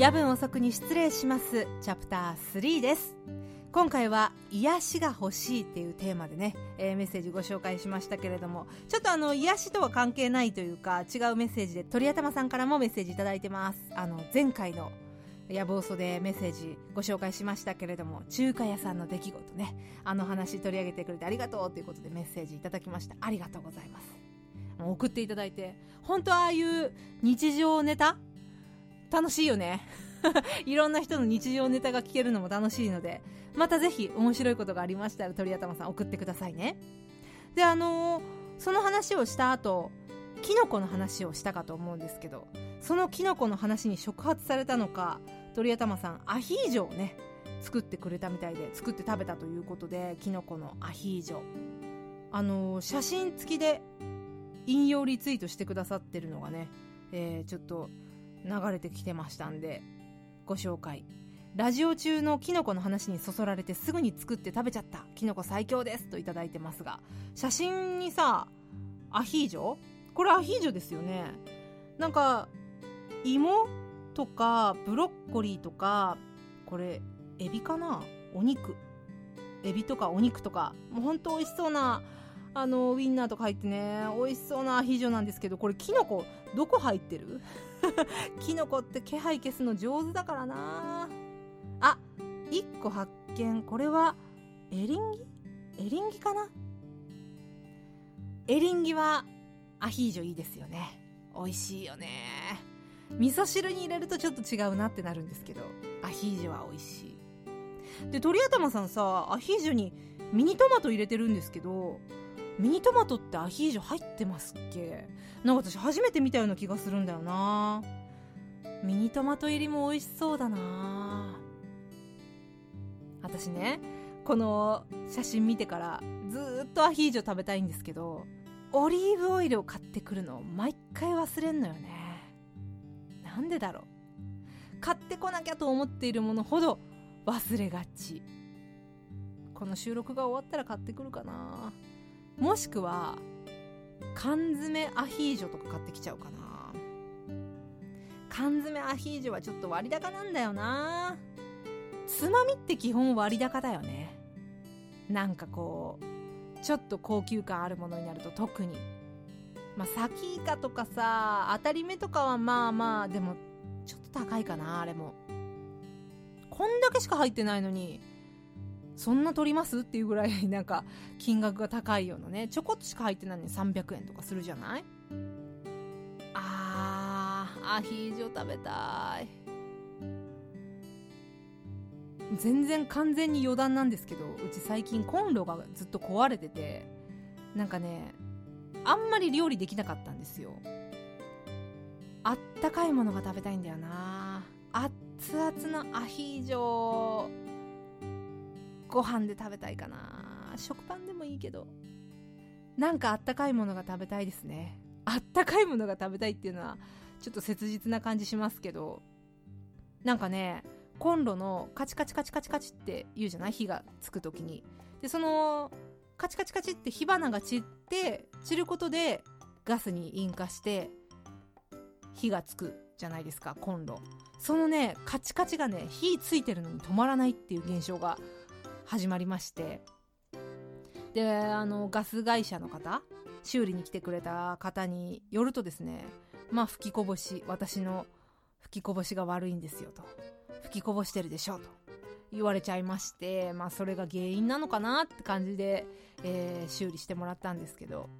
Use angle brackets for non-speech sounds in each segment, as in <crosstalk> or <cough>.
夜分遅くに失礼します。チャプター3です。今回は癒しが欲しいっていうテーマでね、えー、メッセージご紹介しましたけれどもちょっとあの癒しとは関係ないというか違うメッセージで鳥頭さんからもメッセージ頂いてます。あの前回の野望そでメッセージご紹介しましたけれども中華屋さんの出来事ねあの話取り上げてくれてありがとうということでメッセージいただきました。ありがとうございます。送っていただいて本当ああいう日常ネタ楽しいよね。<laughs> いろんな人の日常ネタが聞けるのも楽しいのでまたぜひ面白いことがありましたら鳥頭さん送ってくださいね。であのー、その話をした後キノコの話をしたかと思うんですけどそのキノコの話に触発されたのか鳥頭さんアヒージョをね作ってくれたみたいで作って食べたということでキノコのアヒージョ。あのー、写真付きで引用リツイートしてくださってるのがね、えー、ちょっと流れてきてましたんでご紹介。ラジオ中のキノコの話にそそられてすぐに作って食べちゃったキノコ最強ですと頂いてますが写真にさアヒージョ？これアヒージョですよね。なんか芋とかブロッコリーとかこれエビかな？お肉。エビとかお肉とか。もうほんと美味しそうなあのウインナーとか入ってね美味しそうなアヒージョなんですけどこれキノコどこ入ってる？<laughs> キノコって気配消すの上手だからな。あ1個発見。これはエリンギ？エリンギかな？エリンギはアヒージョいいですよね。美味しいよね。味噌汁に入れるとちょっと違うなってなるんですけどアヒージョは美味しい。で鳥頭さんさアヒージョにミニトマト入れてるんですけどミニトマトってアヒージョ入ってますっけ？なんか私初めて見たような気がするんだよな。ミニトマト入りも美味しそうだな。私ねこの写真見てからずっとアヒージョ食べたいんですけどオリーブオイルを買ってくるのを毎回忘れんのよね。なんでだろう。買ってこなきゃと思っているものほど忘れがち。この収録が終わったら買ってくるかな。もしくは缶詰アヒージョとか買ってきちゃうかな。缶詰アヒージョはちょっと割高なんだよな。つまみって基本割高だよね。なんかこうちょっと高級感あるものになると特に。まあサキイカとかさ当たり目とかはまあまあでもちょっと高いかなあれも。こんだけしか入ってないのにそんな取ります？っていうぐらい <laughs> なんか金額が高いようなね。ちょこっとしか入ってないのに300円とかするじゃない？あーアヒージョ食べたい。全然完全に余談なんですけどうち最近コンロがずっと壊れててなんかねあんまり料理できなかったんですよ。あったかいものが食べたいんだよな。熱々のアヒージョ。ご飯で食べたいかな。食パンでもいいけど。なんかあったかいものが食べたいですね。あったかいものが食べたいっていうのはちょっと切実な感じしますけど。なんかねコンロのカチカチカチカチカチって言うじゃない？火がつく時に。でそのカチカチカチって火花が散って散ることでガスに引火して火がつくじゃないですかコンロ。そのねカチカチがね火ついてるのに止まらないっていう現象が始まりまして。であのガス会社の方修理に来てくれた方によるとですねまあ吹きこぼし私の吹きこぼしが悪いんですよと。吹きこぼしてるでしょと。言われちゃいましてまあそれが原因なのかなって感じで、えー、修理してもらったんですけど。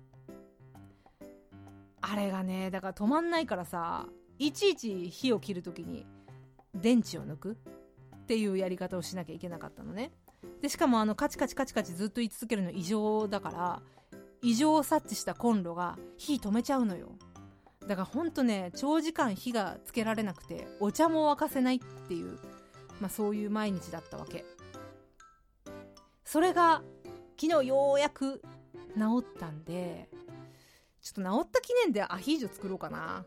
あれがねだから止まんないからさいちいち火を切る時に電池を抜く。っていうやり方をしなきゃいけなかったのね。でしかもあのカチカチカチカチずっと言い続けるの異常だから異常を察知したコンロが火止めちゃうのよ。だからほんとね長時間火がつけられなくてお茶も沸かせないっていう、まあ、そういう毎日だったわけ。それが昨日ようやく治ったんでちょっと治った記念でアヒージョ作ろうかな。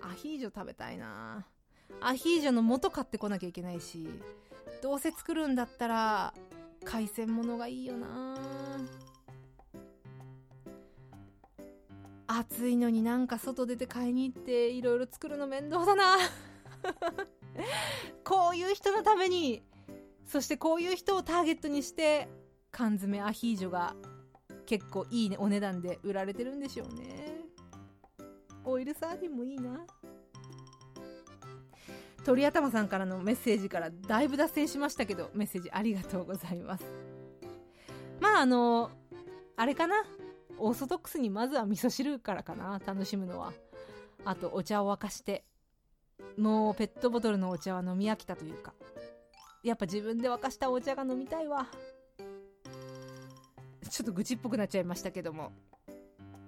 アヒージョ食べたいな。アヒージョの素買ってこなきゃいけないしどうせ作るんだったら海鮮物がいいよな。暑いのになんか外出て買いに行っていろいろ作るの面倒だな。<laughs> こういう人のためにそしてこういう人をターゲットにして缶詰アヒージョが結構いい、ね、お値段で売られてるんでしょうね。オイルサーディンもいいな。鳥頭さんからのメッセージからだいぶ脱線しましたけどメッセージありがとうございます。まああのあれかな？オーソドックスにまずは味噌汁からかな楽しむのは。あとお茶を沸かしてもうペットボトルのお茶は飲み飽きたというか。やっぱ自分で沸かしたお茶が飲みたいわ。ちょっと愚痴っぽくなっちゃいましたけども、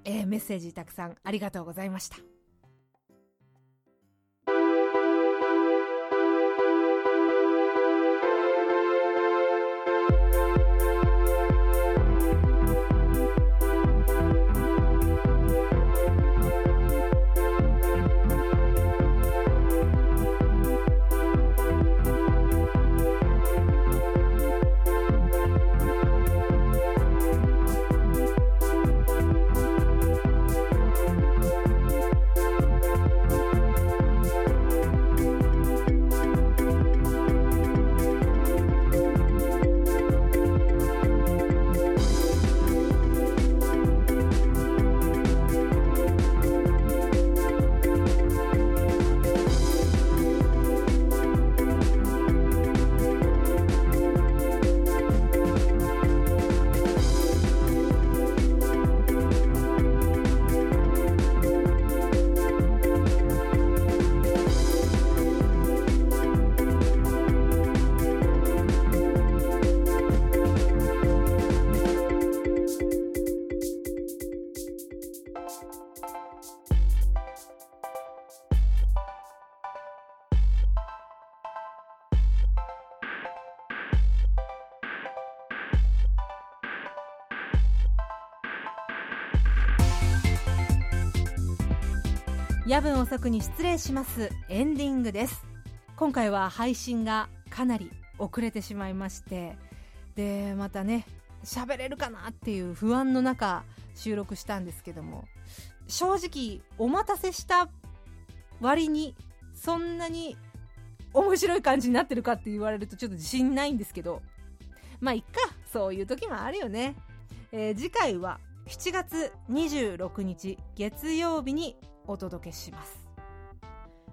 えー、メッセージたくさんありがとうございました。夜分遅くに失礼します。エンディングです。今回は配信がかなり遅れてしまいまして。でまたね喋れるかなっていう不安の中収録したんですけども。正直お待たせした割にそんなに面白い感じになってるかって言われるとちょっと自信ないんですけど。まあいっか。そういう時もあるよね、えー、次回は7月26日月曜日にお届けします。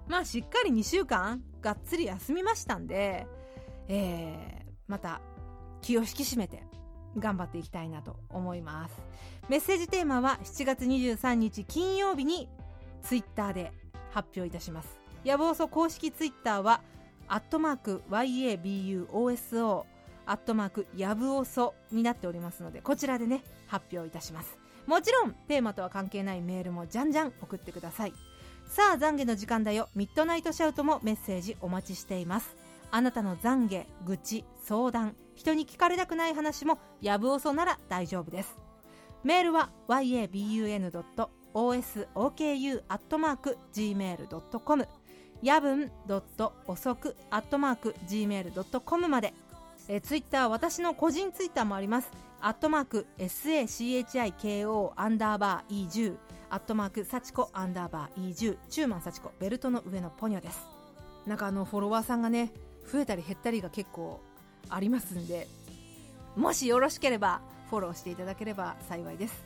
まあしっかり2週間がっつり休みましたんで、えー、また気を引き締めて頑張っていきたいなと思います。メッセージテーマは7月23日金曜日にツイッターで発表いたします。野望そ公式ツイッターはアットマーク YABUOSO アットマークやぶおそになっておりますのでこちらでね発表いたします。もちろんテーマとは関係ないメールもじゃんじゃん送ってください。さあ懺悔の時間だよ。ミッドナイトシャウトもメッセージお待ちしています。あなたの懺悔愚痴相談人に聞かれたくない話もやぶおそなら大丈夫です。メールは yabun.osoku.gmail.com やぶん遅く .gmail.com まで。えツイッター私の個人ツイッターもあります。アットマーク SACHIKO アンダーバー E10 アットマークサチコアンダーバー E10 チューマンサチコベルトの上のポニョです。なんかあのフォロワーさんがね増えたり減ったりが結構ありますんでもしよろしければフォローしていただければ幸いです。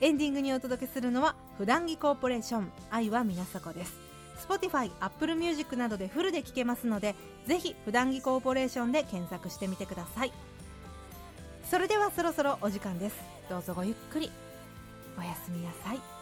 エンディングにお届けするのは普段着コーポレーション。愛は皆底です。Spotify、Apple Music などでフルで聴けますのでぜひ普段着コーポレーションで検索してみてください。それではそろそろお時間です。どうぞごゆっくり。おやすみなさい。